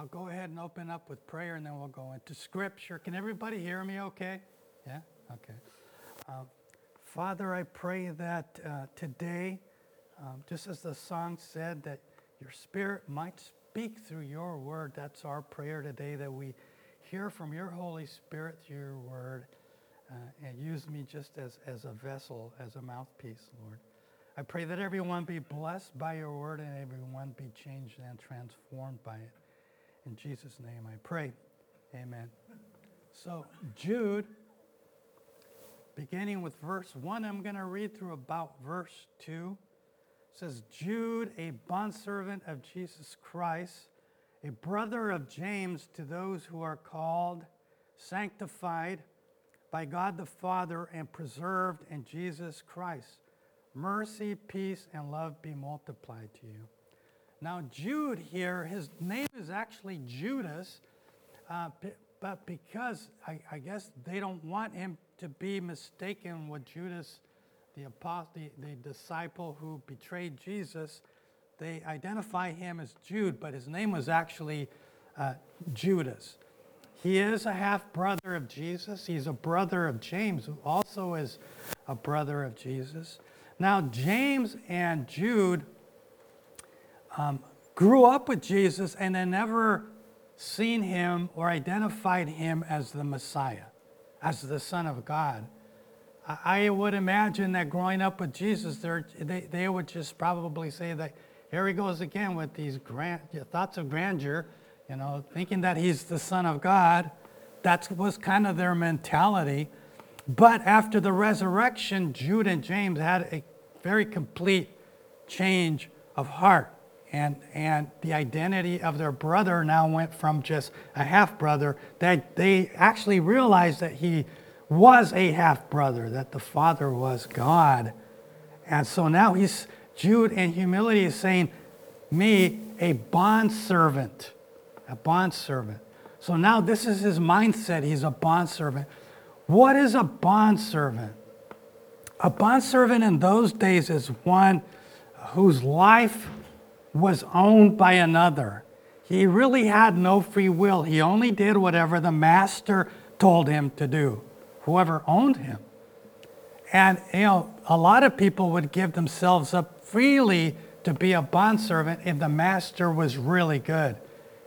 I'll go ahead and open up with prayer and then we'll go into scripture. Can everybody hear me okay? Yeah? Okay. Um, Father, I pray that uh, today, um, just as the song said, that your spirit might speak through your word. That's our prayer today, that we hear from your Holy Spirit through your word uh, and use me just as, as a vessel, as a mouthpiece, Lord. I pray that everyone be blessed by your word and everyone be changed and transformed by it. In Jesus' name I pray. Amen. So, Jude, beginning with verse 1, I'm going to read through about verse 2. It says, Jude, a bondservant of Jesus Christ, a brother of James, to those who are called, sanctified by God the Father, and preserved in Jesus Christ mercy, peace, and love be multiplied to you. Now, Jude here, his name is actually Judas, uh, but because I, I, guess they don't want him to be mistaken with Judas, the, apostle, the, the disciple who betrayed Jesus, they identify him as Jude, but his name was actually uh, Judas. He is a half brother of Jesus. He's a brother of James, who also is a brother of Jesus. Now, James and Jude um, grew up with Jesus and had never seen him or identified him as the Messiah, as the Son of God. I would imagine that growing up with Jesus, they, they would just probably say that here he goes again with these grand, thoughts of grandeur, you know, thinking that he's the Son of God. That was kind of their mentality. But after the resurrection, Jude and James had a very complete change of heart. And, and the identity of their brother now went from just a half brother, that they actually realized that he was a half brother, that the father was God. And so now he's, Jude in humility is saying, Me, a bondservant, a bondservant. So now this is his mindset. He's a bondservant. What is a bondservant? A bondservant in those days is one whose life was owned by another. He really had no free will. He only did whatever the master told him to do, whoever owned him. And, you know, a lot of people would give themselves up freely to be a bondservant if the master was really good.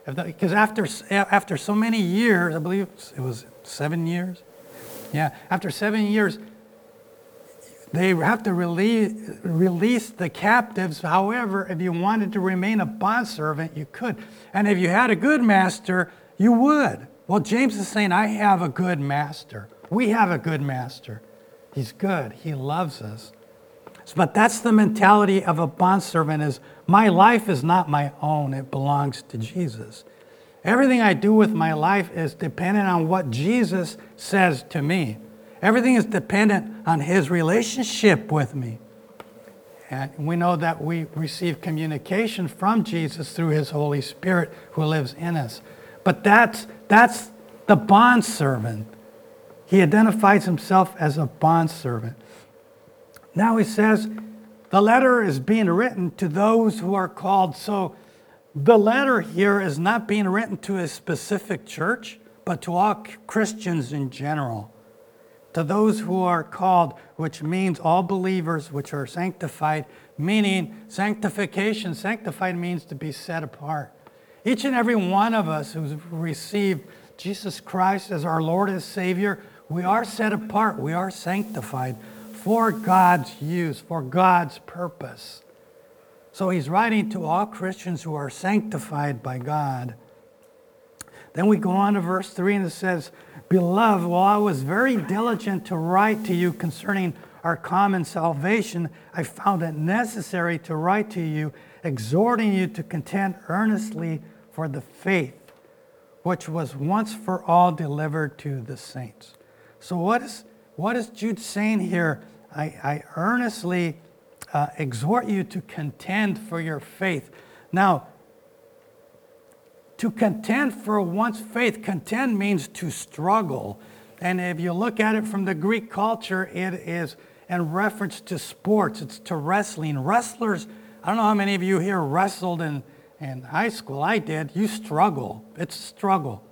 Because after, after so many years, I believe it was seven years, yeah, after seven years, they have to release, release the captives. However, if you wanted to remain a bondservant, you could. And if you had a good master, you would. Well, James is saying, I have a good master. We have a good master. He's good. He loves us. But that's the mentality of a bondservant is my life is not my own. It belongs to Jesus. Everything I do with my life is dependent on what Jesus says to me. Everything is dependent on his relationship with me. And we know that we receive communication from Jesus through his Holy Spirit who lives in us. But that's, that's the bondservant. He identifies himself as a bondservant. Now he says, the letter is being written to those who are called. So the letter here is not being written to a specific church, but to all Christians in general to those who are called, which means all believers which are sanctified, meaning sanctification. Sanctified means to be set apart. Each and every one of us who's received Jesus Christ as our Lord and Savior, we are set apart, we are sanctified for God's use, for God's purpose. So he's writing to all Christians who are sanctified by God. Then we go on to verse 3 and it says, Beloved, while I was very diligent to write to you concerning our common salvation, I found it necessary to write to you, exhorting you to contend earnestly for the faith which was once for all delivered to the saints. So, what is, what is Jude saying here? I, I earnestly uh, exhort you to contend for your faith. Now, to contend for one's faith, contend means to struggle. And if you look at it from the Greek culture, it is in reference to sports, it's to wrestling. Wrestlers, I don't know how many of you here wrestled in, in high school, I did, you struggle. It's struggle.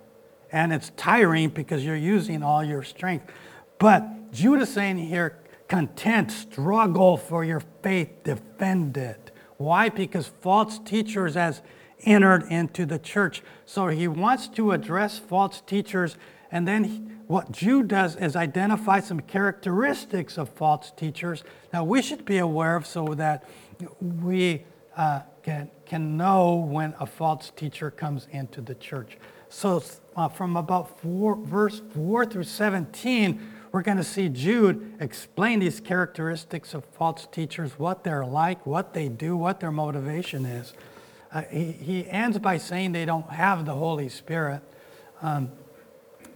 And it's tiring because you're using all your strength. But Judah saying here, content, struggle for your faith, defend it. Why? Because false teachers has entered into the church. So he wants to address false teachers. And then he, what Jude does is identify some characteristics of false teachers that we should be aware of so that we uh, can, can know when a false teacher comes into the church. So uh, from about four, verse 4 through 17, we're going to see Jude explain these characteristics of false teachers, what they're like, what they do, what their motivation is. Uh, he, he ends by saying they don't have the Holy Spirit. Um,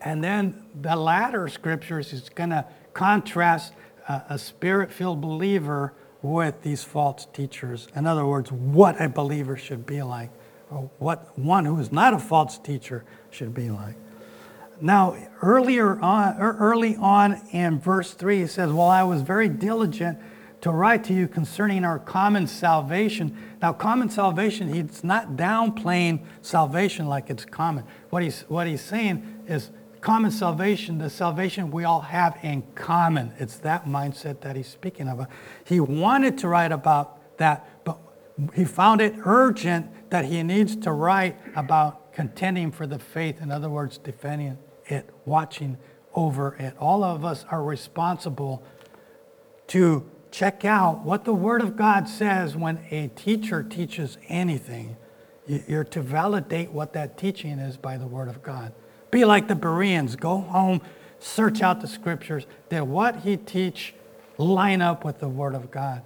and then the latter scriptures is going to contrast uh, a spirit filled believer with these false teachers. In other words, what a believer should be like, or what one who is not a false teacher should be like. Now, earlier on, early on in verse 3, he says, Well, I was very diligent to write to you concerning our common salvation. Now, common salvation, he's not downplaying salvation like it's common. What he's, what he's saying is common salvation, the salvation we all have in common. It's that mindset that he's speaking of. He wanted to write about that, but he found it urgent that he needs to write about contending for the faith. In other words, defending it, watching over it. All of us are responsible to check out what the Word of God says when a teacher teaches anything. You're to validate what that teaching is by the Word of God. Be like the Bereans. Go home, search out the Scriptures. Did what he teach line up with the Word of God?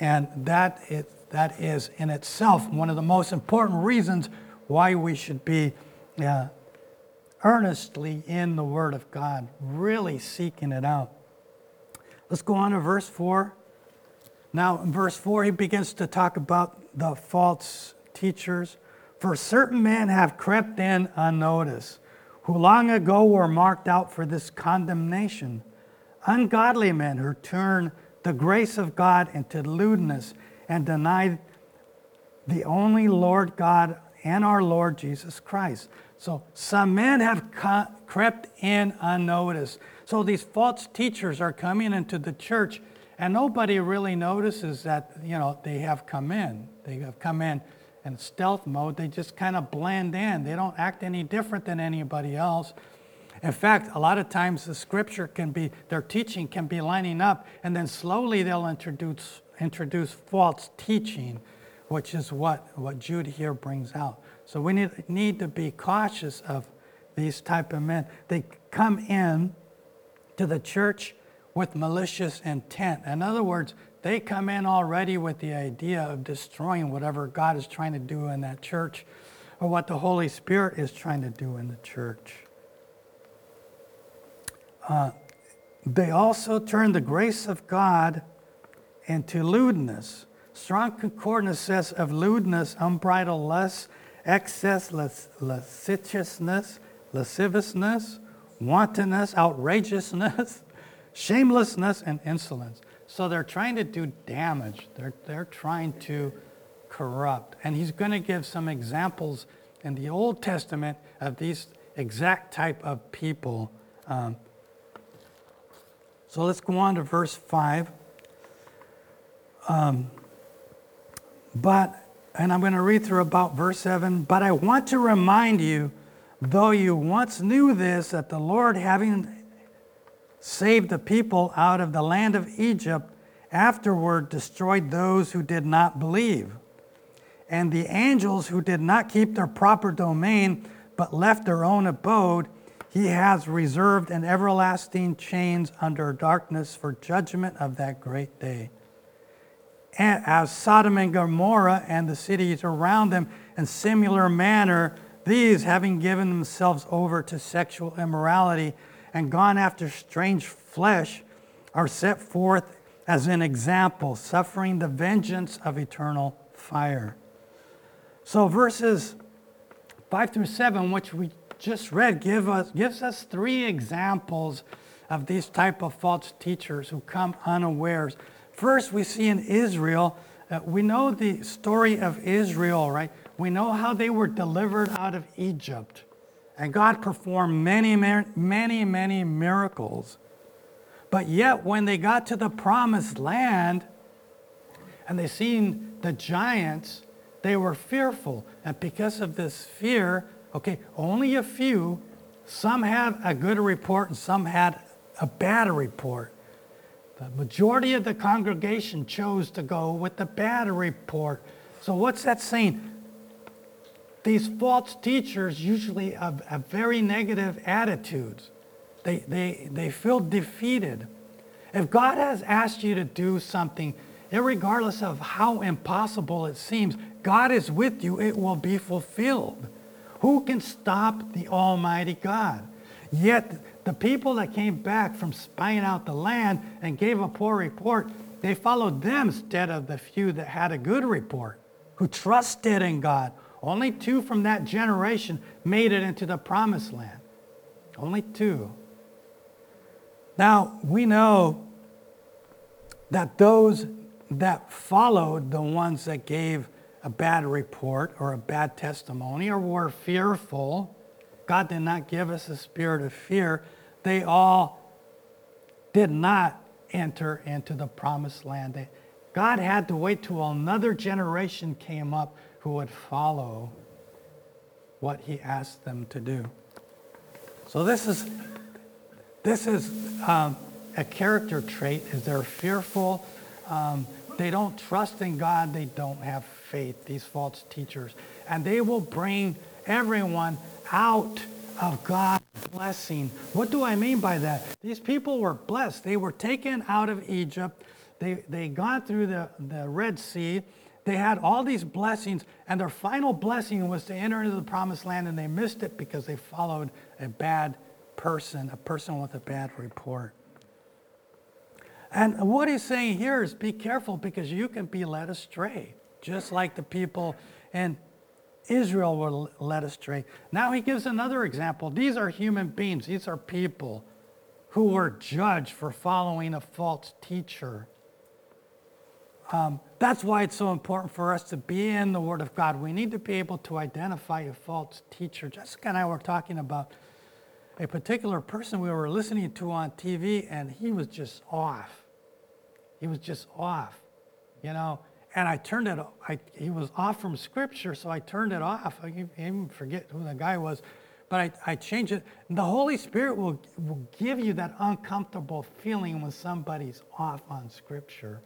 And that is, that is in itself one of the most important reasons why we should be uh, earnestly in the Word of God, really seeking it out. Let's go on to verse 4. Now, in verse 4, he begins to talk about the false teachers. For certain men have crept in unnoticed, who long ago were marked out for this condemnation. Ungodly men who turn the grace of God into lewdness and deny the only Lord God and our Lord Jesus Christ. So some men have crept in unnoticed. So these false teachers are coming into the church, and nobody really notices that you know they have come in. They have come in in stealth mode. They just kind of blend in. They don't act any different than anybody else. In fact, a lot of times the scripture can be, their teaching can be lining up, and then slowly they'll introduce, introduce false teaching, which is what, what Jude here brings out. So we need, need to be cautious of these type of men. They come in to the church with malicious intent. In other words, they come in already with the idea of destroying whatever God is trying to do in that church or what the Holy Spirit is trying to do in the church. Uh, they also turn the grace of God into lewdness. Strong Concordance says of lewdness, unbridled lust, excess, lasciviousness, lasciviousness, wantonness, outrageousness, shamelessness, and insolence. So they're trying to do damage. They're, they're trying to corrupt. And he's going to give some examples in the Old Testament of these exact type of people. Um, so let's go on to verse 5. Um, but and I'm going to read through about verse 7. But I want to remind you, though you once knew this, that the Lord, having saved the people out of the land of Egypt, afterward destroyed those who did not believe. And the angels who did not keep their proper domain, but left their own abode, he has reserved in everlasting chains under darkness for judgment of that great day And as Sodom and Gomorrah and the cities around them in similar manner, these, having given themselves over to sexual immorality and gone after strange flesh, are set forth as an example, suffering the vengeance of eternal fire. So verses 5 through 7, which we just read, give us, gives us three examples of these type of false teachers who come unawares First, we see in Israel Uh, we know the story of Israel, right? We know how they were delivered out of Egypt. And God performed many, many, many miracles. But yet, when they got to the promised land and they seen the giants, they were fearful. And because of this fear, okay, only a few, some had a good report and some had a bad report. The majority of the congregation chose to go with the bad report. So, what's that saying? These false teachers usually have, very negative attitudes. They, they, they feel defeated. If God has asked you to do something, regardless of how impossible it seems, God is with you, it will be fulfilled. Who can stop the Almighty God? Yet the people that came back from spying out the land and gave a poor report, they followed them instead of the few that had a good report, who trusted in God. Only two from that generation made it into the promised land. Only two. Now, we know that those that followed the ones that gave a bad report or a bad testimony or were fearful, God did not give us a spirit of fear. They all did not enter into the promised land. God had to wait till another generation came up who would follow what he asked them to do. So this is this is um, a character trait is they're fearful. Um, they don't trust in God. They don't have faith, these false teachers. And they will bring everyone out of God's blessing. What do I mean by that? These people were blessed. They were taken out of Egypt. They, they got through the, the Red Sea. They had all these blessings, and their final blessing was to enter into the promised land, and they missed it because they followed a bad person, a person with a bad report. And what he's saying here is be careful because you can be led astray, just like the people in Israel were led astray. Now he gives another example. These are human beings, these are people who were judged for following a false teacher. Um, that's why it's so important for us to be in the Word of God. We need to be able to identify a false teacher. Jessica and I were talking about a particular person we were listening to on TV, and he was just off. He was just off, you know. And I turned it. I, he was off from Scripture, so I turned it off. I even forget who the guy was, but I, I changed it. And the Holy Spirit will will give you that uncomfortable feeling when somebody's off on Scripture.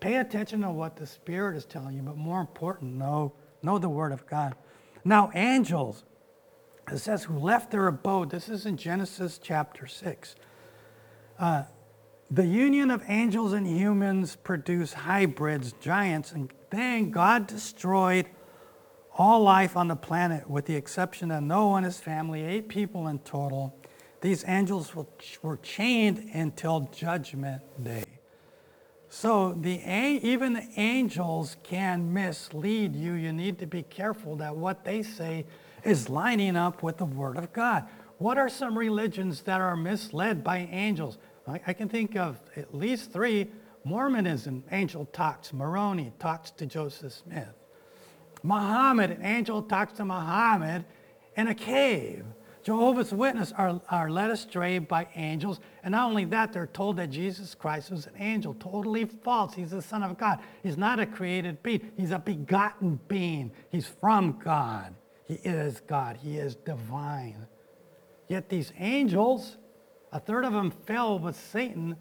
Pay attention to what the Spirit is telling you, but more important, know know the Word of God. Now, angels it says, who left their abode. This is in Genesis chapter 6. Uh, the union of angels and humans produced hybrids, giants, and then God destroyed all life on the planet with the exception of Noah and his family, eight people in total. These angels were chained until judgment day. So the even the angels can mislead you. You need to be careful that what they say is lining up with the Word of God. What are some religions that are misled by angels? I, I can think of at least three. Mormonism, angel talks. Moroni talks to Joseph Smith. Muhammad, an angel talks to Muhammad in a cave. Jehovah's Witnesses are, are led astray by angels. And not only that, they're told that Jesus Christ was an angel. Totally false. He's the Son of God. He's not a created being, He's a begotten being. He's from God. He is God, He is divine. Yet these angels, a third of them fell with Satan.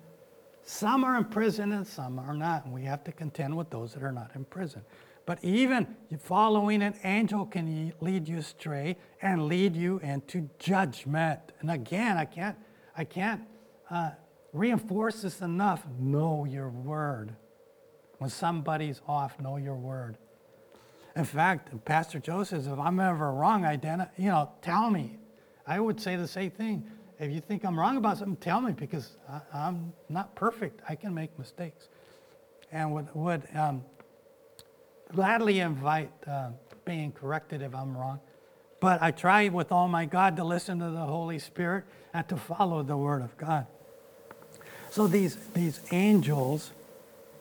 Some are in prison and some are not. And we have to contend with those that are not in prison. But even following an angel can lead you astray and lead you into judgment. And again, I can't, I can't uh, reinforce this enough. Know your word. When somebody's off, know your word. In fact, Pastor Joe says, if I'm ever wrong, identi- you know, tell me. I would say the same thing. If you think I'm wrong about something, tell me because I, am not perfect. I can make mistakes. And would, would um, gladly invite uh, being corrected if I'm wrong. But I try with all my God to listen to the Holy Spirit and to follow the Word of God. So these, these angels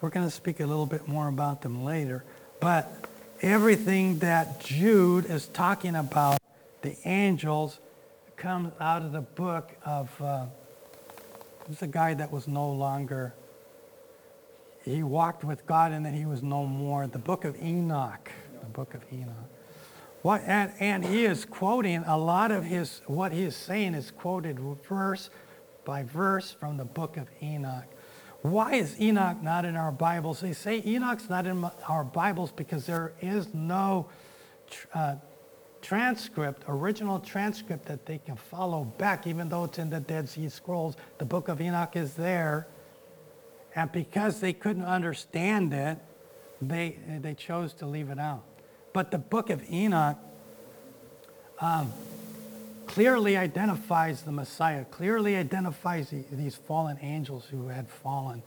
we're going to speak a little bit more about them later. But everything that Jude is talking about, the angels, comes out of the book of. Uh, there's a guy that was no longer. He walked with God and then he was no more. The book of Enoch. The book of Enoch. What, and, and he is quoting a lot of his, what he is saying is quoted verse by verse from the book of Enoch. Why is Enoch not in our Bibles? They say Enoch's not in our Bibles because there is no uh, transcript, original transcript that they can follow back, even though it's in the Dead Sea Scrolls. The book of Enoch is there. And because they couldn't understand it, they, they chose to leave it out. But the book of Enoch um, clearly identifies the Messiah, clearly identifies the, these fallen angels who had fallen.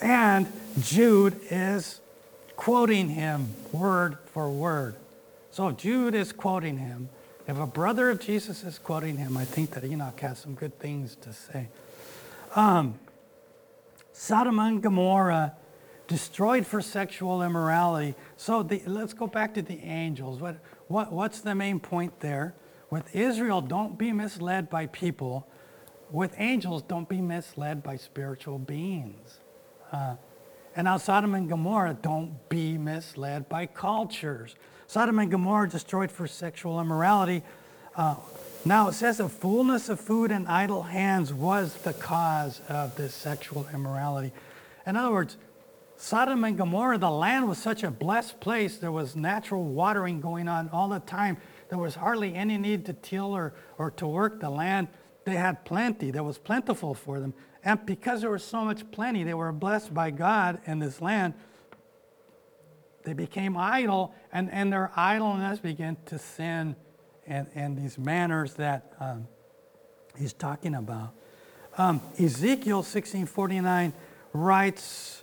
And Jude is quoting him word for word. So Jude is quoting him, if a brother of Jesus is quoting him, I think that Enoch has some good things to say. Um, Sodom and Gomorrah destroyed for sexual immorality. So the, let's go back to the angels. What, what, what's the main point there? With Israel, don't be misled by people. With angels, don't be misled by spiritual beings. Uh, and now Sodom and Gomorrah, don't be misled by cultures. Sodom and Gomorrah destroyed for sexual immorality. Uh, now it says the fullness of food and idle hands was the cause of this sexual immorality. In other words, Sodom and Gomorrah, the land was such a blessed place. There was natural watering going on all the time. There was hardly any need to till or, or to work the land. They had plenty. There was plentiful for them. And because there was so much plenty, they were blessed by God in this land. They became idle, and, and their idleness began to sin and, and these manners that um, he's talking about. Um, Ezekiel 1649 writes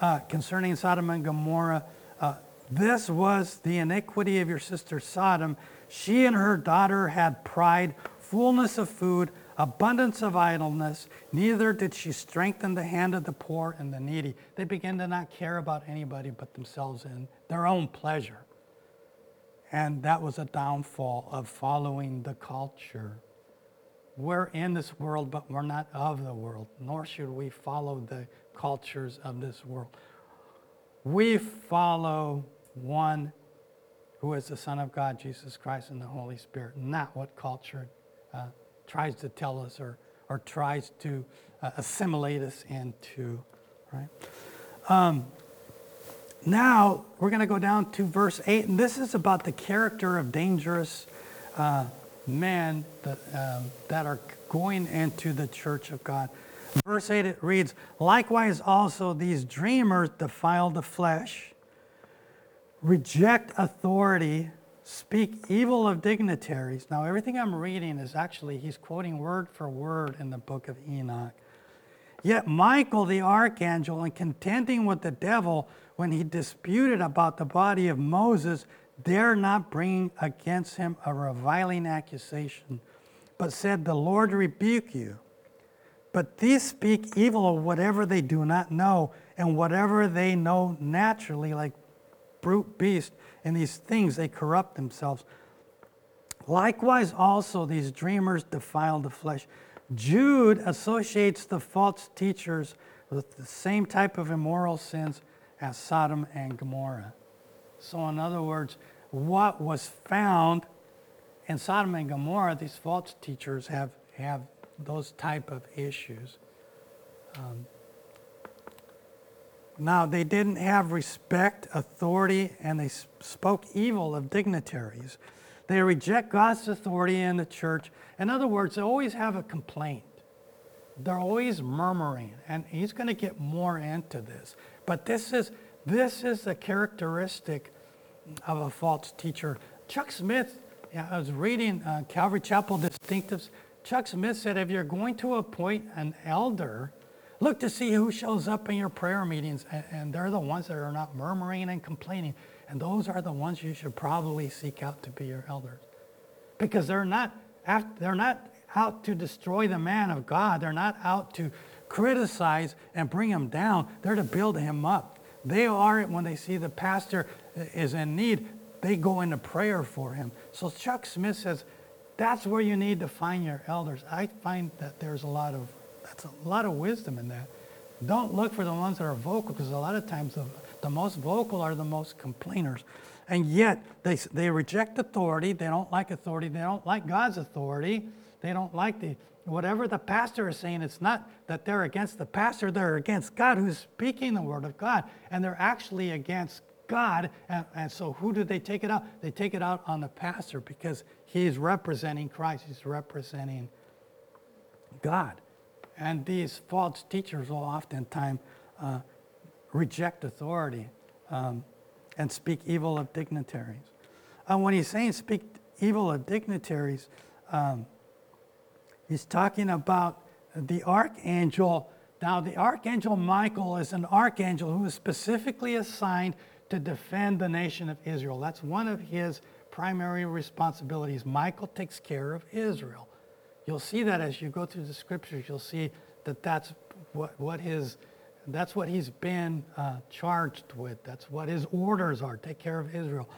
uh, concerning Sodom and Gomorrah, uh, this was the iniquity of your sister Sodom. She and her daughter had pride, fullness of food, abundance of idleness. Neither did she strengthen the hand of the poor and the needy. They began to not care about anybody but themselves and their own pleasure. And that was a downfall of following the culture. We're in this world, but we're not of the world, nor should we follow the cultures of this world. We follow one who is the Son of God, Jesus Christ, and the Holy Spirit, not what culture uh, tries to tell us or, or tries to uh, assimilate us into, right? Um, now we're going to go down to verse 8, and this is about the character of dangerous uh, men that, um, that are going into the church of God. Verse 8 it reads, Likewise also these dreamers defile the flesh, reject authority, speak evil of dignitaries. Now, everything I'm reading is actually, he's quoting word for word in the book of Enoch. Yet Michael the archangel, in contending with the devil when he disputed about the body of Moses, dare not bring against him a reviling accusation, but said, The Lord rebuke you. But these speak evil of whatever they do not know, and whatever they know naturally, like brute beast, and these things they corrupt themselves. Likewise, also, these dreamers defile the flesh. Jude associates the false teachers with the same type of immoral sins as Sodom and Gomorrah. So, in other words, what was found in Sodom and Gomorrah, these false teachers have, have those type of issues. Um, now, they didn't have respect, authority, and they spoke evil of dignitaries. They reject God's authority in the church. In other words, they always have a complaint. They're always murmuring, and he's going to get more into this. But this is, this is a characteristic of a false teacher. Chuck Smith, I was reading uh, Calvary Chapel Distinctives. Chuck Smith said, if you're going to appoint an elder, Look to see who shows up in your prayer meetings, and, and they're the ones that are not murmuring and complaining. And those are the ones you should probably seek out to be your elders. Because they're not, they're not out to destroy the man of God. They're not out to criticize and bring him down. They're to build him up. They are, when they see the pastor is in need, they go into prayer for him. So Chuck Smith says, that's where you need to find your elders. I find that there's a lot of, that's a lot of wisdom in that. Don't look for the ones that are vocal because a lot of times the, the most vocal are the most complainers. And yet they, they reject authority. They don't like authority. They don't like God's authority. They don't like the, whatever the pastor is saying, it's not that they're against the pastor, they're against God who's speaking the word of God. And they're actually against God. And, and so who do they take it out? They take it out on the pastor because he's representing Christ, he's representing God. And these false teachers will oftentimes uh, reject authority um, and speak evil of dignitaries. Uh, when he's saying speak evil of dignitaries, um, he's talking about the archangel. Now, the archangel Michael is an archangel who is specifically assigned to defend the nation of Israel. That's one of his primary responsibilities. Michael takes care of Israel. You'll see that as you go through the scriptures. You'll see that that's what, what his that's what he's been uh, charged with. That's what his orders are. Take care of Israel.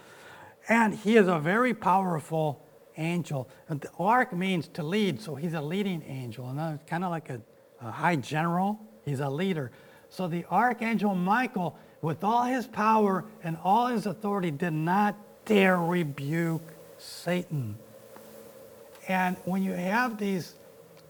And he is a very powerful angel. And the ark means to lead, so he's a leading angel. And kind of like a, a high general, he's a leader. So the archangel Michael with all his power and all his authority, did not dare rebuke Satan. And when you have these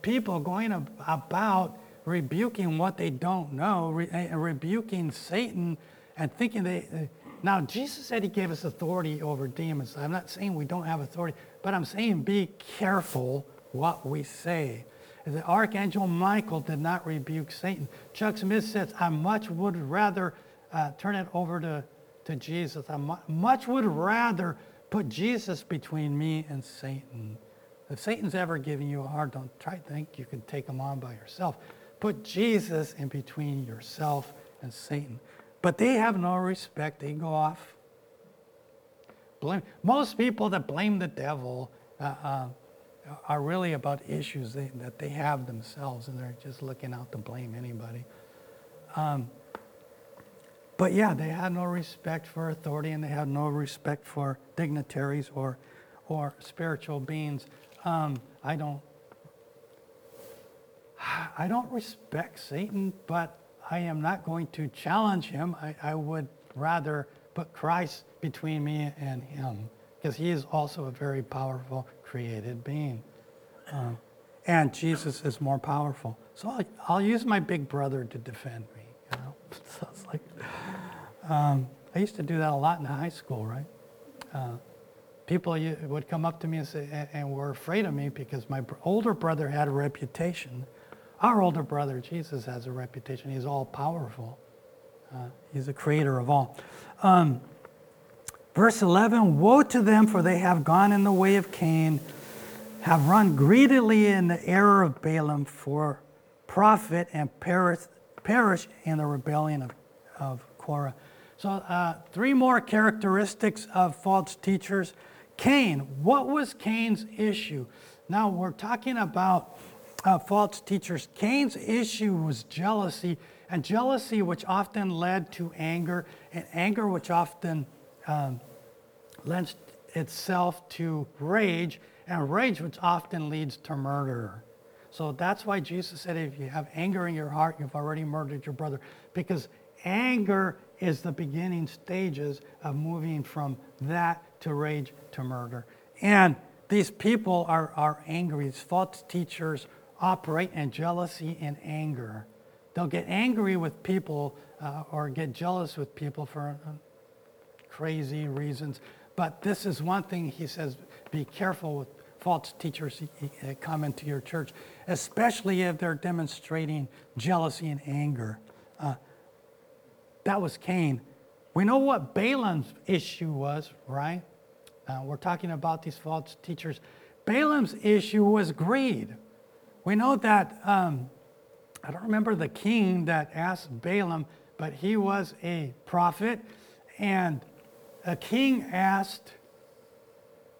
people going about rebuking what they don't know, re- eh, rebuking Satan, and thinking they. Uh, now, Jesus said he gave us authority over demons. I'm not saying we don't have authority, but I'm saying be careful what we say. The archangel Michael did not rebuke Satan. Chuck Smith says, I much would rather uh, turn it over to, to Jesus. I much would rather put Jesus between me and Satan. If Satan's ever giving you a hard don't try to think you can take him on by yourself. Put Jesus in between yourself and Satan. But they have no respect. They go off. Blame. Most people that blame the devil uh, uh, are really about issues they, that they have themselves, and they're just looking out to blame anybody. Um, but yeah, they had no respect for authority and they had no respect for dignitaries or, or spiritual beings. Um, I don't, I don't respect Satan, but I am not going to challenge him. I, I would rather put Christ between me and him because he is also a very powerful created being. Um, and Jesus is more powerful. So I'll, I'll, use my big brother to defend me. You know, so it's like, um, I used to do that a lot in high school, right? Uh, people would come up to me and, say, and were afraid of me because my older brother had a reputation. Our older brother, Jesus, has a reputation. He's all powerful. Uh, he's the creator of all. Um, verse 11 Woe to them, for they have gone in the way of Cain, have run greedily in the error of Balaam for profit, and perish, perish in the rebellion of, of Korah. So, uh, three more characteristics of false teachers. Cain, what was Cain's issue? Now, we're talking about uh, false teachers. Cain's issue was jealousy, and jealousy, which often led to anger, and anger, which often um, lends itself to rage, and rage, which often leads to murder. So that's why Jesus said, if you have anger in your heart, you've already murdered your brother, because anger is the beginning stages of moving from that to rage to murder. And these people are, are angry. These false teachers operate in jealousy and anger. They'll get angry with people uh, or get jealous with people for uh, crazy reasons. But this is one thing he says be careful with false teachers come into your church, especially if they're demonstrating jealousy and anger. Uh, that was Cain. We know what Balaam's issue was, right? Uh, we're talking about these false teachers. Balaam's issue was greed. We know that, um, I don't remember the king that asked Balaam, but he was a prophet, and a king asked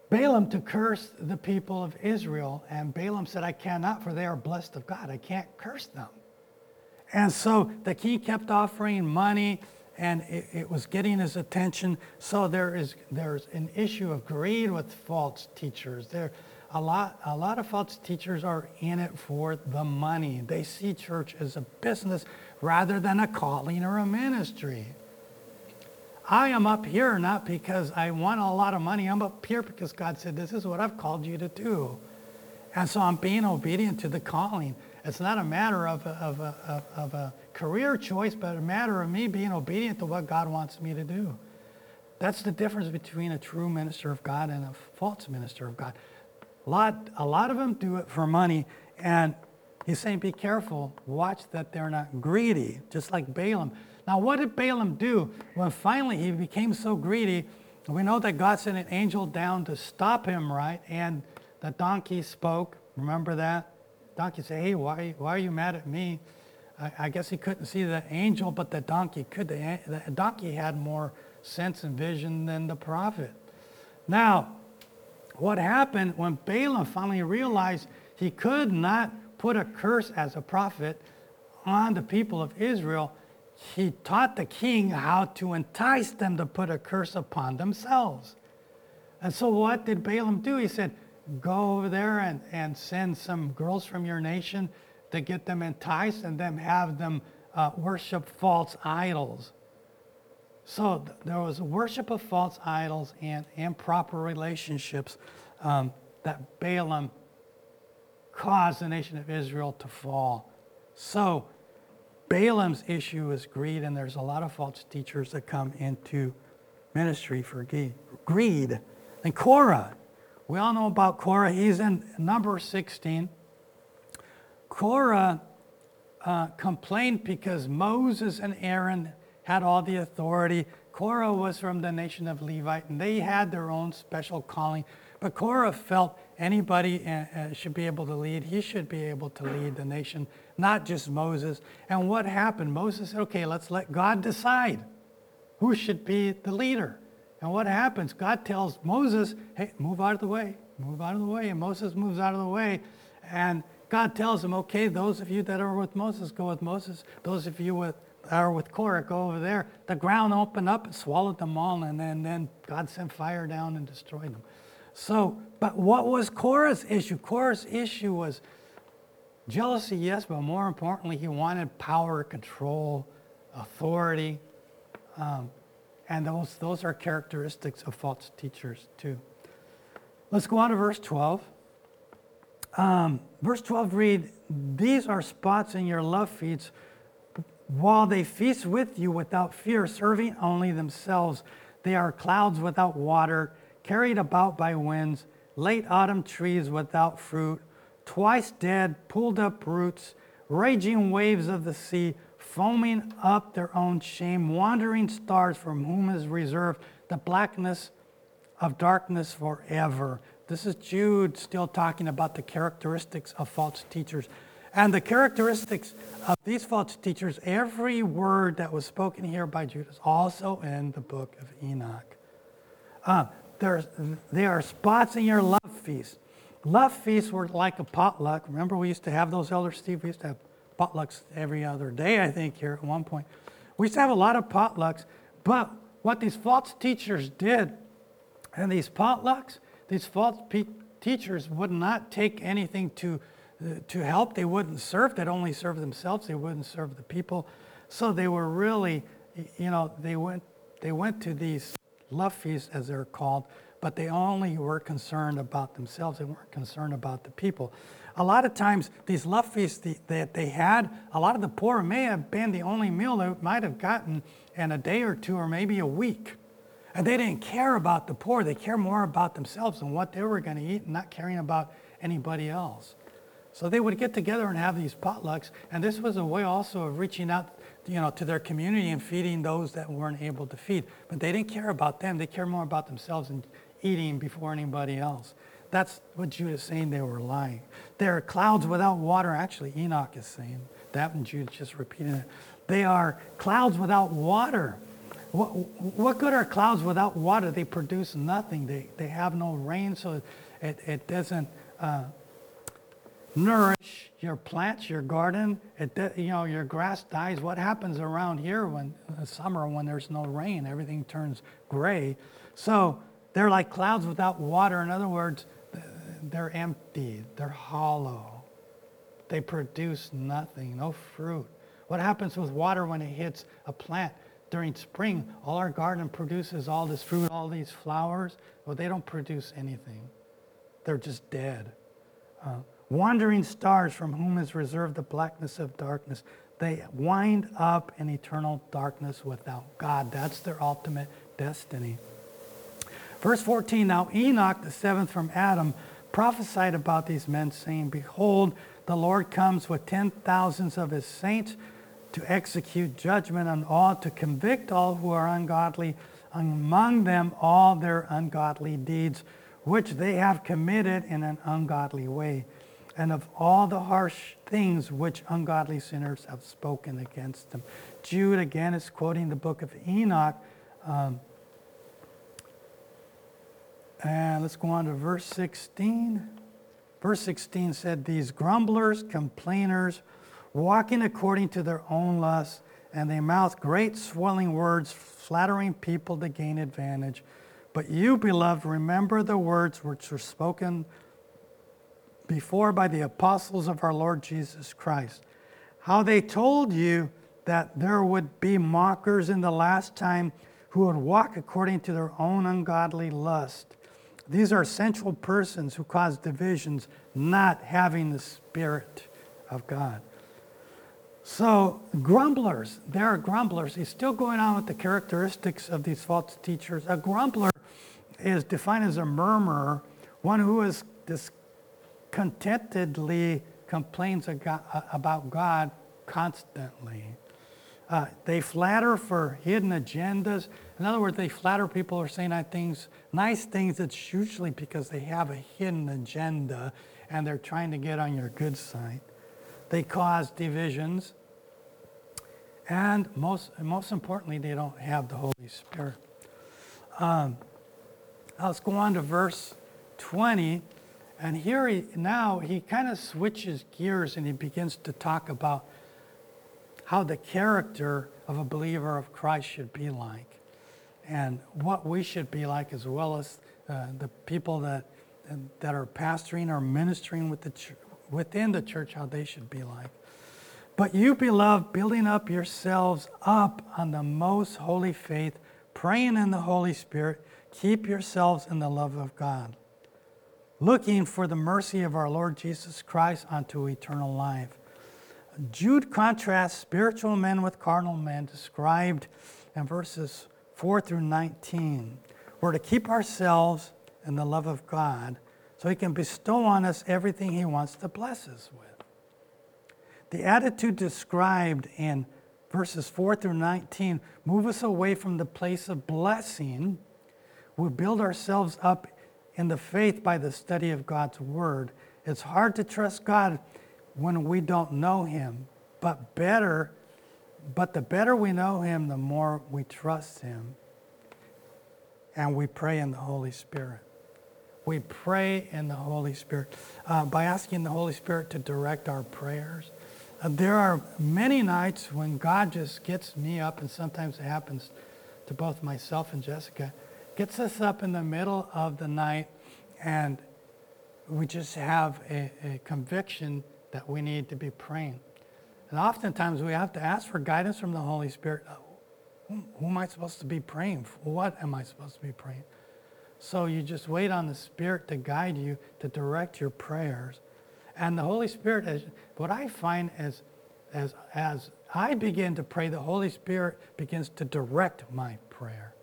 Balaam to curse the people of Israel, and Balaam said, I cannot, for they are blessed of God. I can't curse them. And so the king kept offering money and it, it, was getting his attention. So there is there's an issue of greed with false teachers. There a lot a lot of false teachers are in it for the money. They see church as a business rather than a calling or a ministry. I am up here not because I want a lot of money. I'm up here because God said, This is what I've called you to do. And so I'm being obedient to the calling. It's not a matter of a, of a, of a career choice, but a matter of me being obedient to what God wants me to do. That's the difference between a true minister of God and a false minister of God. A lot, a lot of them do it for money, and he's saying, be careful. Watch that they're not greedy, just like Balaam. Now, what did Balaam do when finally he became so greedy? We know that God sent an angel down to stop him, right? And the donkey spoke. Remember that? Donkey said, hey, why, why are you mad at me? I, I guess he couldn't see the angel, but the donkey could. The, the donkey had more sense and vision than the prophet. Now, what happened when Balaam finally realized he could not put a curse as a prophet on the people of Israel, he taught the king how to entice them to put a curse upon themselves. And so, what did Balaam do? He said, go over there and, and send some girls from your nation to get them enticed and then have them uh, worship false idols. So th- there was worship of false idols and improper relationships um, that Balaam caused the nation of Israel to fall. So Balaam's issue is greed, and there's a lot of false teachers that come into ministry for greed. And Korah, we all know about Korah. He's in number 16. Korah uh, complained because Moses and Aaron had all the authority. Korah was from the nation of Levite, and they had their own special calling. But Korah felt anybody uh, uh, should be able to lead. He should be able to lead the nation, not just Moses. And what happened? Moses said, okay, let's let God decide who should be the leader. And what happens? God tells Moses, hey, move out of the way, move out of the way. And Moses moves out of the way. And God tells him, okay, those of you that are with Moses, go with Moses. Those of you with, are with Korah, go over there. The ground opened up and swallowed them all. And then, then God sent fire down and destroyed them. So, but what was Korah's issue? Korah's issue was jealousy, yes, but more importantly, he wanted power, control, authority. Um, and those, those are characteristics of false teachers, too. Let's go on to verse 12. Um, verse 12 read, These are spots in your love feasts, while they feast with you without fear, serving only themselves. They are clouds without water, carried about by winds, late autumn trees without fruit, twice dead, pulled up roots, raging waves of the sea, foaming up their own shame, wandering stars from whom is reserved the blackness of darkness forever. This is Jude still talking about the characteristics of false teachers. And the characteristics of these false teachers, every word that was spoken here by Jude is also in the book of Enoch. Uh, there are spots in your love feast. Love feasts were like a potluck. Remember, we used to have those, Elder Steve? We used to have potlucks every other day, I think, here at one point. We used to have a lot of potlucks, but what these false teachers did, and these potlucks, these false pe- teachers would not take anything to, uh, to help. They wouldn't serve. They'd only serve themselves. They wouldn't serve the people. So they were really, you know, they went, they went to these love feasts, as they're called, but they only were concerned about themselves. They weren't concerned about the people a lot of times these love feasts that they had, a lot of the poor may have been the only meal they might have gotten in a day or two or maybe a week. And they didn't care about the poor. They care more about themselves and what they were going to eat and not caring about anybody else. So they would get together and have these potlucks. And this was a way also of reaching out you know, to their community and feeding those that weren't able to feed. But they didn't care about them. They cared more about themselves and eating before anybody else. That's what Jude is saying they were lying. There are clouds without water. Actually, Enoch is saying that, and Jude's just repeating it. They are clouds without water. What, what good are clouds without water? They produce nothing. They, they have no rain, so it, it doesn't, uh, nourish your plants, your garden. It, you know, your grass dies. What happens around here when summer when there's no rain? Everything turns gray. So they're like clouds without water. In other words, they're empty. They're hollow. They produce nothing, no fruit. What happens with water when it hits a plant during spring? All our garden produces all this fruit, all these flowers. Well, they don't produce anything. They're just dead. Uh, wandering stars from whom is reserved the blackness of darkness. They wind up in eternal darkness without God. That's their ultimate destiny. Verse 14 Now Enoch, the seventh from Adam, prophesied about these men, saying, Behold, the Lord comes with ten thousands of his saints to execute judgment on all, to convict all who are ungodly, among them all their ungodly deeds, which they have committed in an ungodly way, and of all the harsh things which ungodly sinners have spoken against them. Jude again is quoting the book of Enoch. Um, and let's go on to verse 16. Verse 16 said, These grumblers, complainers, walking according to their own lusts, and they mouth great swelling words, flattering people to gain advantage. But you, beloved, remember the words which were spoken before by the apostles of our Lord Jesus Christ, how they told you that there would be mockers in the last time who would walk according to their own ungodly lust. These are central persons who cause divisions, not having the Spirit of God. So, grumblers, there are grumblers. He's still going on with the characteristics of these false teachers. A grumbler is defined as a murmurer, one who is discontentedly complains about God constantly. Uh, they flatter for hidden agendas. In other words, they flatter people are saying things, nice things. It's usually because they have a hidden agenda and they're trying to get on your good side. They cause divisions. And most, most importantly, they don't have the Holy Spirit. Um, let's go on to verse 20. And here he, now he kind of switches gears and he begins to talk about how the character of a believer of Christ should be like and what we should be like as well as uh, the people that, that are pastoring or ministering with the ch- within the church, how they should be like. But you, beloved, building up yourselves up on the most holy faith, praying in the Holy Spirit, keep yourselves in the love of God, looking for the mercy of our Lord Jesus Christ unto eternal life. Jude contrasts spiritual men with carnal men described in verses 4 through 19. We're to keep ourselves in the love of God so He can bestow on us everything He wants to bless us with. The attitude described in verses 4 through 19 move us away from the place of blessing. We build ourselves up in the faith by the study of God's Word. It's hard to trust God when we don't know him. But better, but the better we know him, the more we trust him. And we pray in the Holy Spirit. We pray in the Holy Spirit uh, by asking the Holy Spirit to direct our prayers. Uh, there are many nights when God just gets me up, and sometimes it happens to both myself and Jessica, gets us up in the middle of the night, and we just have a, a conviction that we need to be praying. And oftentimes we have to ask for guidance from the Holy Spirit. Uh, who, who am I supposed to be praying for? What am I supposed to be praying? So you just wait on the Spirit to guide you, to direct your prayers. And the Holy Spirit, is, what I find as, as, as I begin to pray, the Holy Spirit begins to direct my prayer.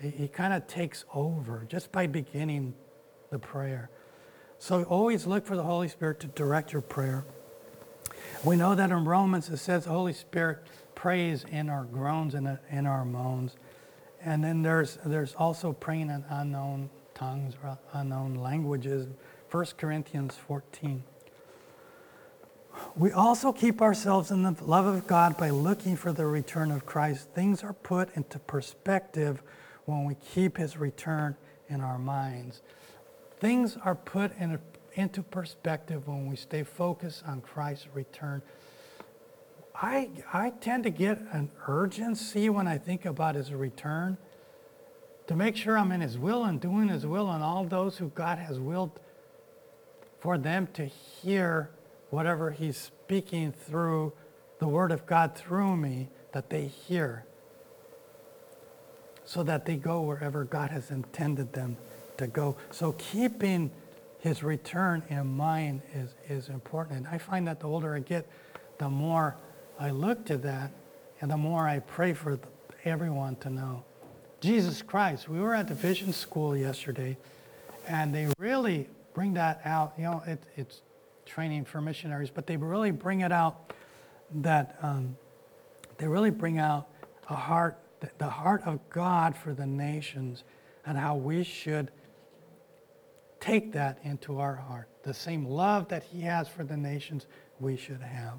He, he kind of takes over just by beginning the prayer. So always look for the Holy Spirit to direct your prayer. We know that in Romans it says the Holy Spirit prays in our groans and in our moans. And then there's, there's also praying in unknown tongues or unknown languages. 1 Corinthians 14. We also keep ourselves in the love of God by looking for the return of Christ. Things are put into perspective when we keep his return in our minds things are put in, into perspective when we stay focused on Christ's return. I, I tend to get an urgency when I think about his return to make sure I'm in his will and doing his will, and all those who God has willed for them to hear whatever he's speaking through the word of God through me, that they hear so that they go wherever God has intended them to go. So keeping his return in mind is, is important. And I find that the older I get, the more I look to that and the more I pray for everyone to know. Jesus Christ, we were at the vision school yesterday and they really bring that out. You know, it, it's training for missionaries, but they really bring it out that um, they really bring out a heart the heart of God for the nations and how we should take that into our heart. The same love that He has for the nations, we should have.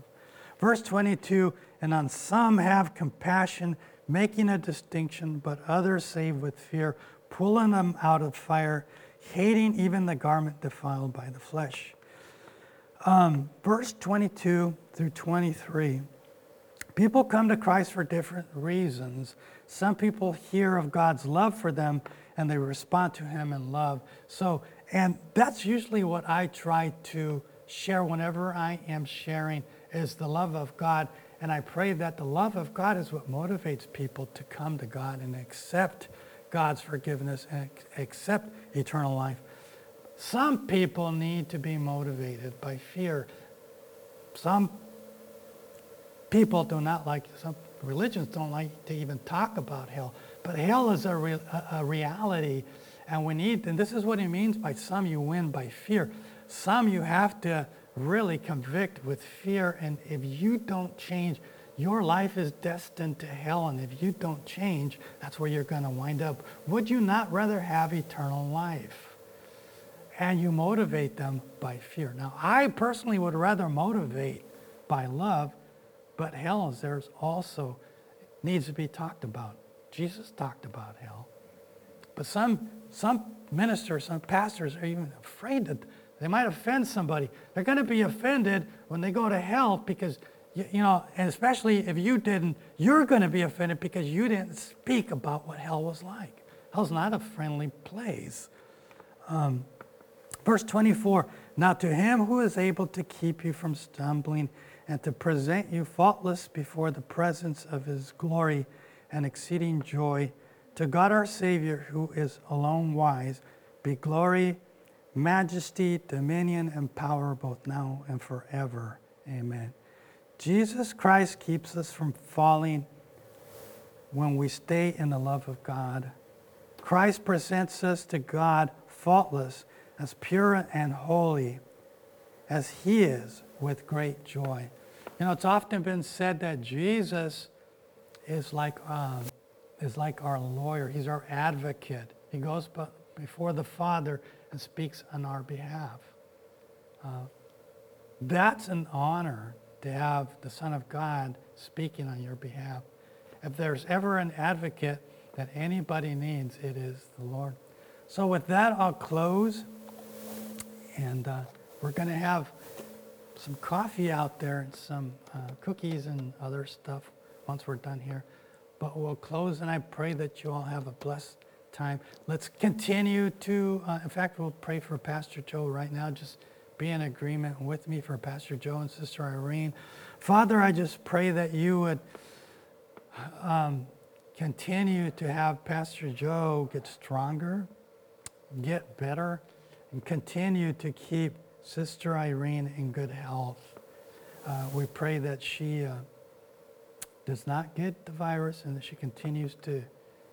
Verse 22 And on some have compassion, making a distinction, but others save with fear, pulling them out of fire, hating even the garment defiled by the flesh. Um, verse 22 through 23. People come to Christ for different reasons. Some people hear of God's love for them and they respond to Him in love. So, and that's usually what I try to share whenever I am sharing is the love of God. And I pray that the love of God is what motivates people to come to God and accept God's forgiveness and accept eternal life. Some people need to be motivated by fear. Some people do not like, some religions don't like to even talk about hell. But hell is a, re, a, reality. And we need, and this is what he means by some you win by fear. Some you have to really convict with fear. And if you don't change, your life is destined to hell. And if you don't change, that's where you're going to wind up. Would you not rather have eternal life? And you motivate them by fear. Now, I personally would rather motivate by love but hell is there's also needs to be talked about. Jesus talked about hell. But some some ministers, some pastors are even afraid that they might offend somebody. They're going to be offended when they go to hell because you, you know, and especially if you didn't, you're going to be offended because you didn't speak about what hell was like. Hell's not a friendly place. Um, verse 24 Now to him who is able to keep you from stumbling and to present you faultless before the presence of his glory and exceeding joy. To God our Savior, who is alone wise, be glory, majesty, dominion, and power both now and forever. Amen. Jesus Christ keeps us from falling when we stay in the love of God. Christ presents us to God faultless, as pure and holy as He is with great joy. You know, it's often been said that Jesus is like, um, is like our lawyer. He's our advocate. He goes before the Father and speaks on our behalf. Uh, that's an honor to have the Son of God speaking on your behalf. If there's ever an advocate that anybody needs, it is the Lord. So, with that, I'll close. And uh, we're going to have some coffee out there and some uh, cookies and other stuff once we're done here. But we'll close, and I pray that you all have a blessed time. Let's continue to, uh, in fact, we'll pray for Pastor Joe right now. Just be in agreement with me for Pastor Joe and Sister Irene. Father, I just pray that you would um, continue to have Pastor Joe get stronger, get better, and continue to keep Sister Irene in good health. Uh, we pray that she uh, does not get the virus and that she continues to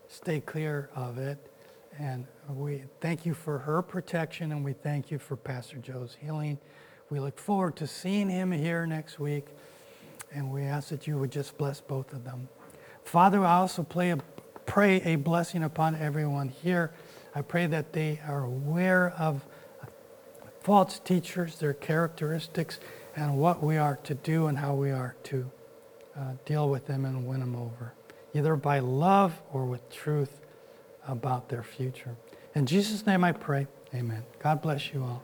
stay clear of it. And we thank you for her protection and we thank you for Pastor Joe's healing. We look forward to seeing him here next week. And we ask that you would just bless both of them. Father, I also a, pray a blessing upon everyone here. I pray that they are aware of false teachers, their characteristics, and what we are to do and how we are to uh, deal with them and win them over, either by love or with truth about their future. In Jesus' name I pray, amen. God bless you all.